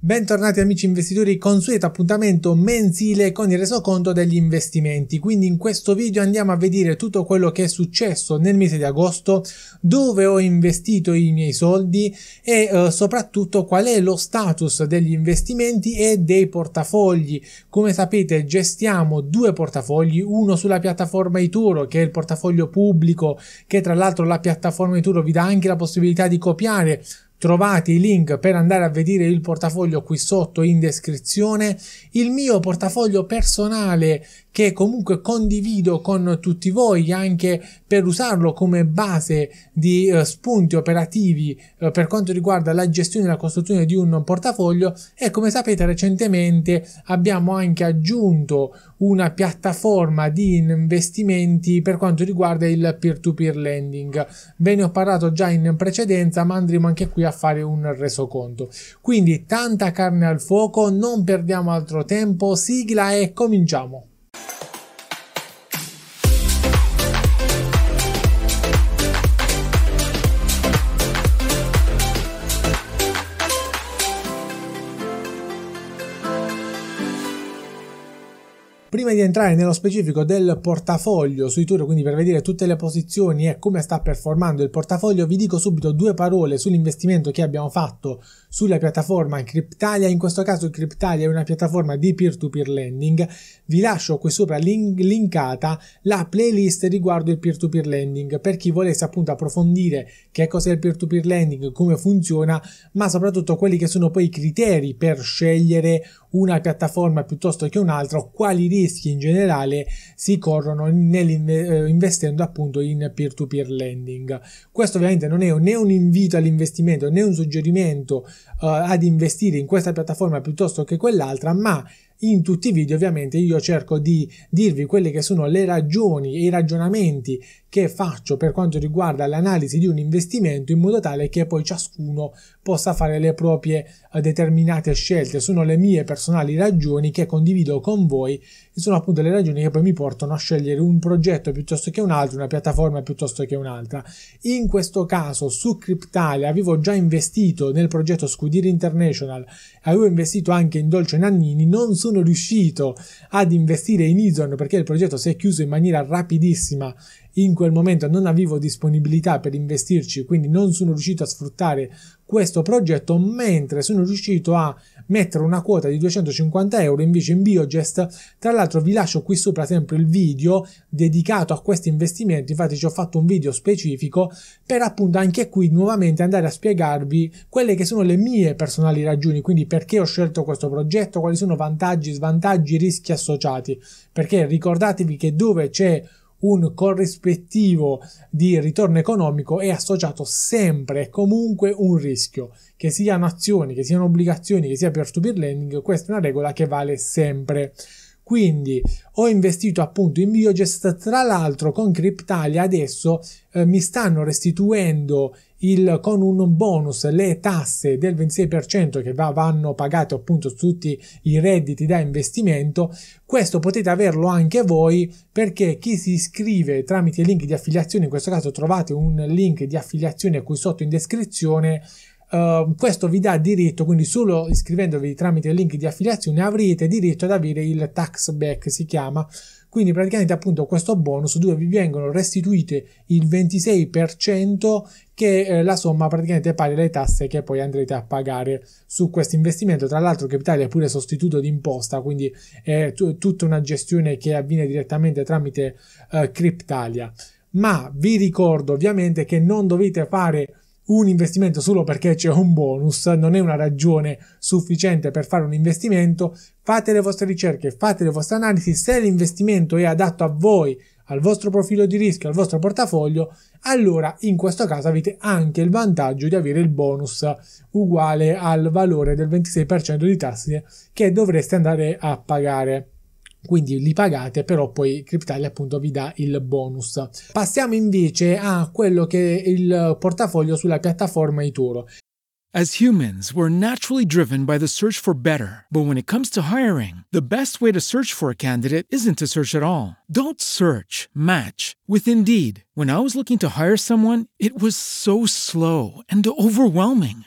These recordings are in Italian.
Bentornati amici investitori, consueto appuntamento mensile con il resoconto degli investimenti. Quindi in questo video andiamo a vedere tutto quello che è successo nel mese di agosto, dove ho investito i miei soldi e eh, soprattutto qual è lo status degli investimenti e dei portafogli. Come sapete gestiamo due portafogli, uno sulla piattaforma Ituro che è il portafoglio pubblico che tra l'altro la piattaforma Ituro vi dà anche la possibilità di copiare Trovate i link per andare a vedere il portafoglio qui sotto in descrizione. Il mio portafoglio personale che comunque condivido con tutti voi anche per usarlo come base di uh, spunti operativi uh, per quanto riguarda la gestione e la costruzione di un portafoglio e come sapete recentemente abbiamo anche aggiunto una piattaforma di investimenti per quanto riguarda il peer-to-peer lending. Ve ne ho parlato già in precedenza, ma andremo anche qui a fare un resoconto. Quindi tanta carne al fuoco, non perdiamo altro tempo, sigla e cominciamo. Prima di entrare nello specifico del portafoglio sui tour, quindi per vedere tutte le posizioni e come sta performando il portafoglio, vi dico subito due parole sull'investimento che abbiamo fatto sulla piattaforma Cryptalia. In questo caso Cryptalia è una piattaforma di peer-to-peer lending. Vi lascio qui sopra link- linkata la playlist riguardo il peer-to-peer lending per chi volesse appunto approfondire che cos'è il peer-to-peer lending, come funziona, ma soprattutto quelli che sono poi i criteri per scegliere una piattaforma piuttosto che un'altra quali rischi in generale si corrono investendo appunto in peer-to-peer lending. Questo ovviamente non è né un invito all'investimento né un suggerimento ad investire in questa piattaforma piuttosto che quell'altra, ma in tutti i video ovviamente io cerco di dirvi quelle che sono le ragioni e i ragionamenti che faccio per quanto riguarda l'analisi di un investimento in modo tale che poi ciascuno possa fare le proprie eh, determinate scelte. Sono le mie personali ragioni che condivido con voi e sono appunto le ragioni che poi mi portano a scegliere un progetto piuttosto che un altro, una piattaforma piuttosto che un'altra. In questo caso su Cryptalia avevo già investito nel progetto Scudiri International, avevo investito anche in Dolce Nannini, non sono riuscito ad investire in Izon perché il progetto si è chiuso in maniera rapidissima. In quel momento non avevo disponibilità per investirci, quindi non sono riuscito a sfruttare questo progetto, mentre sono riuscito a mettere una quota di 250 euro invece in Biogest. Tra l'altro vi lascio qui sopra sempre il video dedicato a questi investimenti, infatti ci ho fatto un video specifico per appunto anche qui nuovamente andare a spiegarvi quelle che sono le mie personali ragioni, quindi perché ho scelto questo progetto, quali sono vantaggi, svantaggi, rischi associati, perché ricordatevi che dove c'è un corrispettivo di ritorno economico è associato sempre e comunque un rischio, che siano azioni, che siano obbligazioni, che sia peer-to-peer lending, questa è una regola che vale sempre. quindi ho investito appunto in Biogest, tra l'altro con Cryptalia adesso eh, mi stanno restituendo il, con un bonus le tasse del 26% che va, vanno pagate appunto su tutti i redditi da investimento. Questo potete averlo anche voi perché chi si iscrive tramite link di affiliazione, in questo caso trovate un link di affiliazione qui sotto in descrizione, Uh, questo vi dà diritto, quindi solo iscrivendovi tramite il link di affiliazione avrete diritto ad avere il tax back, si chiama. Quindi praticamente appunto questo bonus dove vi vengono restituite il 26% che è la somma praticamente pari alle tasse che poi andrete a pagare su questo investimento. Tra l'altro Capitalia è pure sostituto di imposta, quindi è t- tutta una gestione che avviene direttamente tramite uh, Cryptalia. Ma vi ricordo ovviamente che non dovete fare un investimento solo perché c'è un bonus non è una ragione sufficiente per fare un investimento. Fate le vostre ricerche, fate le vostre analisi. Se l'investimento è adatto a voi, al vostro profilo di rischio, al vostro portafoglio, allora in questo caso avete anche il vantaggio di avere il bonus uguale al valore del 26% di tasse che dovreste andare a pagare quindi li pagate però poi Cryptalia appunto vi dà il bonus passiamo invece a quello che è il portafoglio sulla piattaforma Ituro As humans, we're naturally driven by the search for better. But when it comes to hiring, the best way to search for a candidate isn't to search at all. Don't search, match with Indeed. When I was looking to hire someone, it was so slow and overwhelming.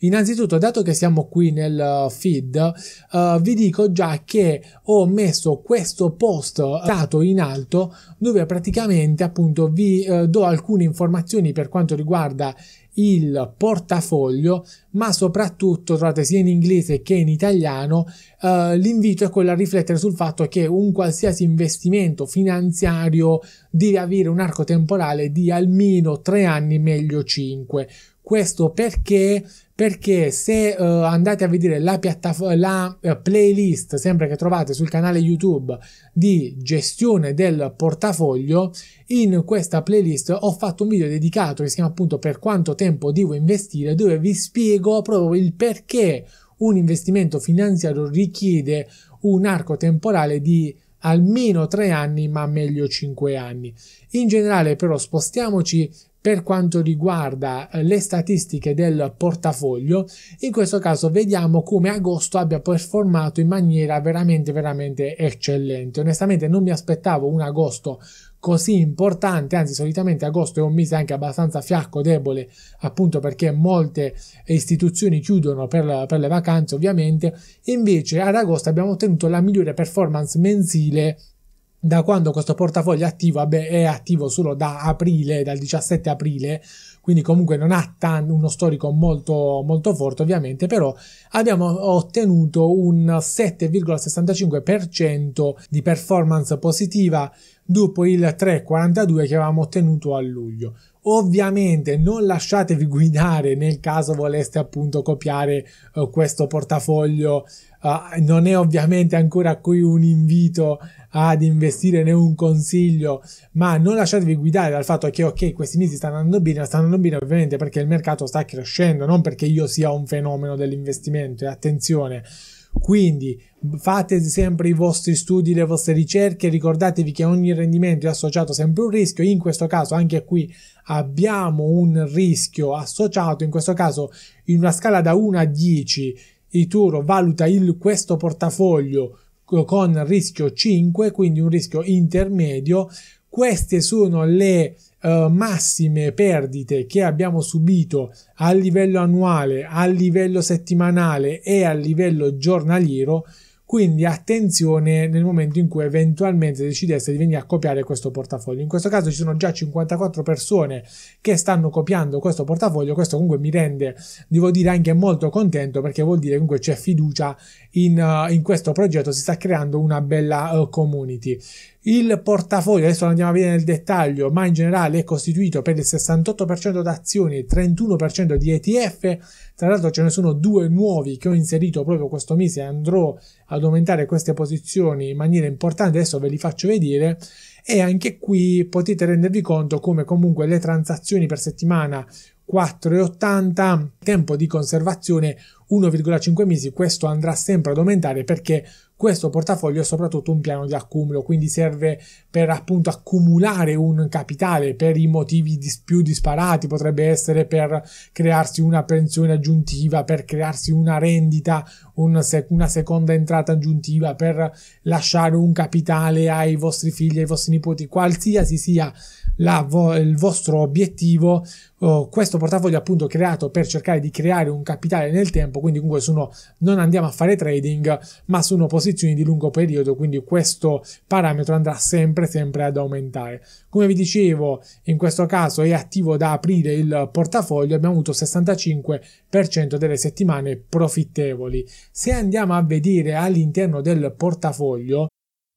Innanzitutto, dato che siamo qui nel uh, feed, uh, vi dico già che ho messo questo post dato in alto dove praticamente appunto vi uh, do alcune informazioni per quanto riguarda il portafoglio, ma soprattutto trovate sia in inglese che in italiano. Uh, l'invito è quello a riflettere sul fatto che un qualsiasi investimento finanziario deve avere un arco temporale di almeno 3 anni, meglio 5. Questo perché perché se uh, andate a vedere la, piattafo- la uh, playlist sempre che trovate sul canale YouTube di gestione del portafoglio, in questa playlist ho fatto un video dedicato che si chiama appunto per quanto tempo devo investire, dove vi spiego proprio il perché un investimento finanziario richiede un arco temporale di almeno 3 anni, ma meglio 5 anni. In generale, però, spostiamoci per quanto riguarda eh, le statistiche del portafoglio, in questo caso vediamo come agosto abbia performato in maniera veramente veramente eccellente. Onestamente non mi aspettavo un agosto così importante, anzi solitamente agosto è un mese anche abbastanza fiacco, debole, appunto perché molte istituzioni chiudono per, per le vacanze ovviamente, invece ad agosto abbiamo ottenuto la migliore performance mensile da quando questo portafoglio è attivo, vabbè, è attivo solo da aprile, dal 17 aprile, quindi comunque non ha tan- uno storico molto, molto forte ovviamente, però abbiamo ottenuto un 7,65% di performance positiva dopo il 3,42 che avevamo ottenuto a luglio. Ovviamente non lasciatevi guidare nel caso voleste appunto copiare uh, questo portafoglio. Uh, non è ovviamente ancora qui un invito ad investire né un consiglio, ma non lasciatevi guidare dal fatto che ok, questi mesi stanno andando bene, stanno andando bene ovviamente perché il mercato sta crescendo, non perché io sia un fenomeno dell'investimento e attenzione quindi fate sempre i vostri studi, le vostre ricerche, ricordatevi che ogni rendimento è associato sempre a un rischio, in questo caso anche qui abbiamo un rischio associato, in questo caso in una scala da 1 a 10 Ituro valuta il, questo portafoglio con rischio 5, quindi un rischio intermedio. Queste sono le uh, massime perdite che abbiamo subito a livello annuale, a livello settimanale e a livello giornaliero quindi attenzione nel momento in cui eventualmente decidesse di venire a copiare questo portafoglio. In questo caso ci sono già 54 persone che stanno copiando questo portafoglio, questo comunque mi rende, devo dire, anche molto contento perché vuol dire comunque c'è fiducia in, uh, in questo progetto, si sta creando una bella uh, community. Il portafoglio, adesso andiamo a vedere nel dettaglio, ma in generale è costituito per il 68% da azioni e 31% di ETF. Tra l'altro ce ne sono due nuovi che ho inserito proprio questo mese e andrò ad aumentare queste posizioni in maniera importante, adesso ve li faccio vedere. E anche qui potete rendervi conto come comunque le transazioni per settimana 4,80 tempo di conservazione 1,5 mesi. Questo andrà sempre ad aumentare perché questo portafoglio è soprattutto un piano di accumulo, quindi serve per appunto accumulare un capitale per i motivi dis- più disparati, potrebbe essere per crearsi una pensione aggiuntiva, per crearsi una rendita, un sec- una seconda entrata aggiuntiva, per lasciare un capitale ai vostri figli, ai vostri nipoti, qualsiasi sia vo- il vostro obiettivo, oh, questo portafoglio appunto creato per cercare di creare un capitale nel tempo, quindi comunque sono, non andiamo a fare trading, ma sono posizioni di lungo periodo, quindi questo parametro andrà sempre, sempre ad aumentare. Come vi dicevo, in questo caso è attivo da aprile il portafoglio, abbiamo avuto 65% delle settimane profittevoli. Se andiamo a vedere all'interno del portafoglio,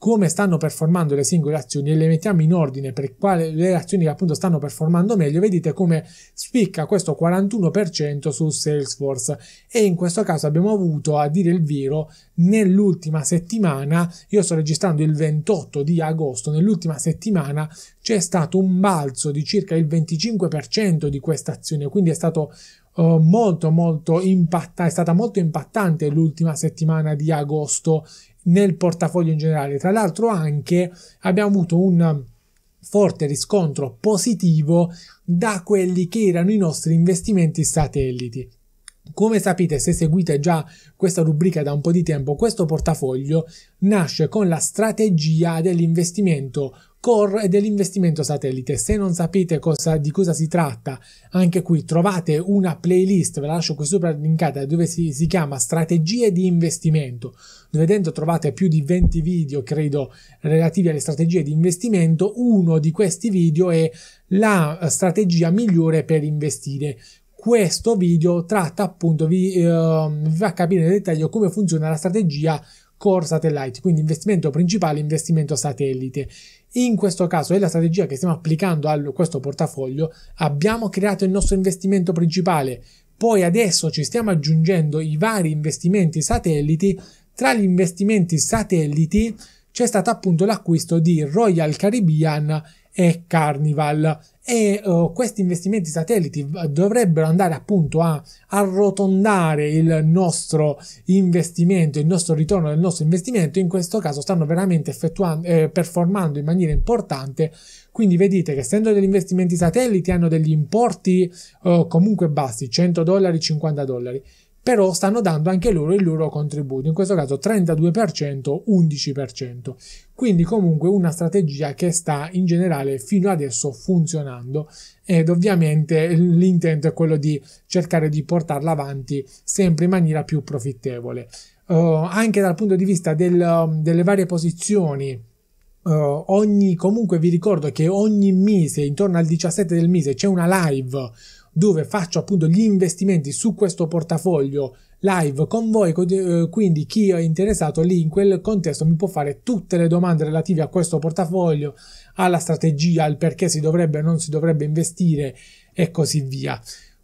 Come stanno performando le singole azioni e le mettiamo in ordine per quale le azioni che appunto stanno performando meglio, vedete come spicca questo 41% su Salesforce. E in questo caso abbiamo avuto a dire il vero nell'ultima settimana, io sto registrando il 28 di agosto, nell'ultima settimana c'è stato un balzo di circa il 25% di questa azione, quindi è stato Uh, molto molto impattante, è stata molto impattante l'ultima settimana di agosto nel portafoglio in generale. Tra l'altro anche abbiamo avuto un forte riscontro positivo da quelli che erano i nostri investimenti satelliti. Come sapete, se seguite già questa rubrica da un po' di tempo, questo portafoglio nasce con la strategia dell'investimento core e dell'investimento satellite. Se non sapete cosa, di cosa si tratta, anche qui trovate una playlist, ve la lascio qui sopra linkata, dove si, si chiama strategie di investimento, dove dentro trovate più di 20 video, credo, relativi alle strategie di investimento. Uno di questi video è la strategia migliore per investire questo video tratta appunto vi, eh, vi fa capire nel dettaglio come funziona la strategia core satellite quindi investimento principale investimento satellite in questo caso è la strategia che stiamo applicando a questo portafoglio. Abbiamo creato il nostro investimento principale, poi adesso ci stiamo aggiungendo i vari investimenti satelliti. Tra gli investimenti satelliti c'è stato appunto l'acquisto di Royal Caribbean e Carnival. E uh, questi investimenti satelliti dovrebbero andare appunto a arrotondare il nostro investimento, il nostro ritorno del nostro investimento, in questo caso stanno veramente effettuando, eh, performando in maniera importante, quindi vedete che essendo degli investimenti satelliti hanno degli importi uh, comunque bassi, 100 dollari, 50 dollari, però stanno dando anche loro il loro contributo, in questo caso 32%, 11%. Quindi comunque una strategia che sta in generale fino adesso funzionando ed ovviamente l'intento è quello di cercare di portarla avanti sempre in maniera più profittevole. Uh, anche dal punto di vista del, delle varie posizioni Uh, ogni, comunque vi ricordo che ogni mese, intorno al 17 del mese, c'è una live dove faccio appunto gli investimenti su questo portafoglio live con voi, eh, quindi chi è interessato lì in quel contesto mi può fare tutte le domande relative a questo portafoglio, alla strategia, al perché si dovrebbe o non si dovrebbe investire e così via.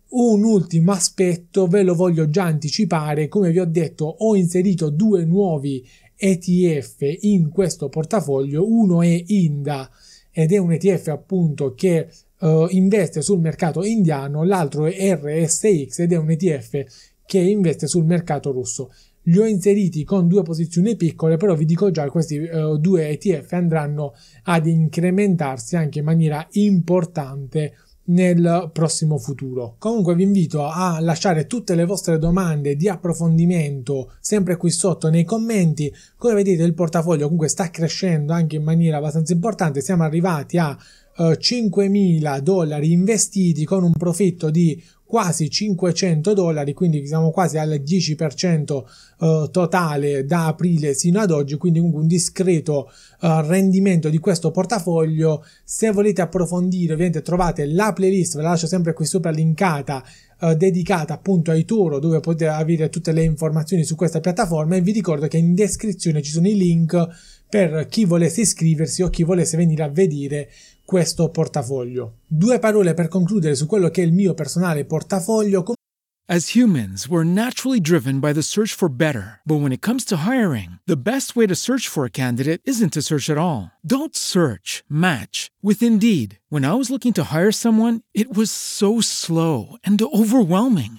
Un ultimo aspetto ve lo voglio già anticipare, come vi ho detto ho inserito due nuovi ETF in questo portafoglio, uno è INDA ed è un ETF appunto che uh, investe sul mercato indiano, l'altro è RSX ed è un ETF che investe sul mercato russo. Li ho inseriti con due posizioni piccole, però vi dico già che questi uh, due ETF andranno ad incrementarsi anche in maniera importante nel prossimo futuro. Comunque vi invito a lasciare tutte le vostre domande di approfondimento sempre qui sotto nei commenti. Come vedete il portafoglio comunque sta crescendo anche in maniera abbastanza importante, siamo arrivati a eh, 5.000 dollari investiti con un profitto di quasi 500 dollari, quindi siamo quasi al 10% eh, totale da aprile sino ad oggi, quindi un discreto eh, rendimento di questo portafoglio. Se volete approfondire, ovviamente trovate la playlist, ve la lascio sempre qui sopra linkata eh, dedicata appunto ai Toro dove potete avere tutte le informazioni su questa piattaforma e vi ricordo che in descrizione ci sono i link per chi volesse iscriversi o chi volesse venire a vedere questo portafoglio. Due parole per concludere su quello che è il mio personale portafoglio. As humans, we're naturally driven by the search for better. But when it comes to hiring, the best way to search for a candidate isn't to search at all. Don't search, match with Indeed. When I was looking to hire someone, it was so slow and overwhelming.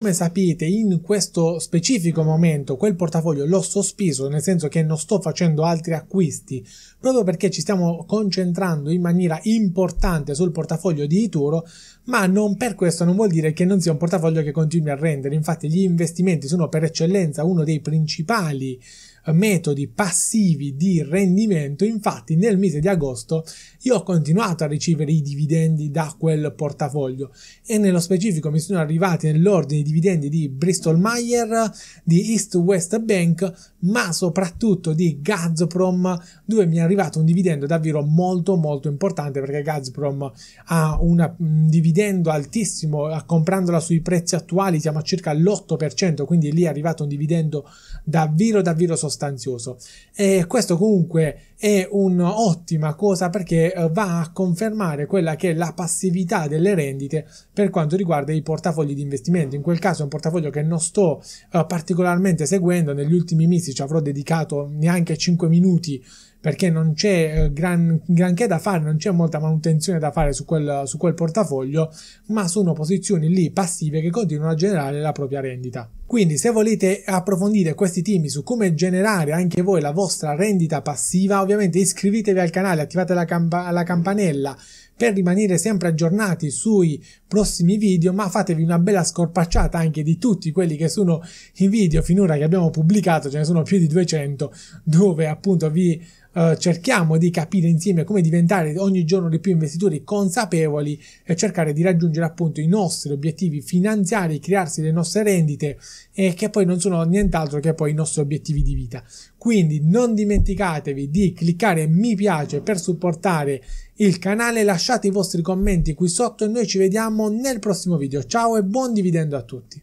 Come sapete, in questo specifico momento quel portafoglio l'ho sospeso, nel senso che non sto facendo altri acquisti, proprio perché ci stiamo concentrando in maniera importante sul portafoglio di Ituro, ma non per questo non vuol dire che non sia un portafoglio che continui a rendere. Infatti gli investimenti sono per eccellenza uno dei principali metodi passivi di rendimento, infatti nel mese di agosto io ho continuato a ricevere i dividendi da quel portafoglio e nello specifico mi sono arrivati nell'ordine di dividendi di Bristol Myers, di East West Bank, ma soprattutto di Gazprom, dove mi è arrivato un dividendo davvero molto molto importante perché Gazprom ha una, un dividendo altissimo, comprandola sui prezzi attuali siamo a circa l'8%, quindi lì è arrivato un dividendo davvero davvero sostanzioso e questo comunque è un'ottima cosa perché eh, va a confermare quella che è la passività delle rendite per quanto riguarda i portafogli di investimento. In quel caso è un portafoglio che non sto uh, particolarmente seguendo, negli ultimi mesi ci avrò dedicato neanche 5 minuti perché non c'è eh, gran, granché da fare, non c'è molta manutenzione da fare su quel, su quel portafoglio, ma sono posizioni lì passive che continuano a generare la propria rendita. Quindi se volete approfondire questi temi su come generare anche voi la vostra rendita passiva, ovviamente iscrivetevi al canale, attivate la, campa- la campanella per rimanere sempre aggiornati sui prossimi video, ma fatevi una bella scorpacciata anche di tutti quelli che sono i video finora che abbiamo pubblicato, ce ne sono più di 200, dove appunto vi Uh, cerchiamo di capire insieme come diventare ogni giorno di più investitori consapevoli e cercare di raggiungere appunto i nostri obiettivi finanziari, crearsi le nostre rendite e che poi non sono nient'altro che poi i nostri obiettivi di vita. Quindi non dimenticatevi di cliccare mi piace per supportare il canale, lasciate i vostri commenti qui sotto e noi ci vediamo nel prossimo video. Ciao e buon dividendo a tutti!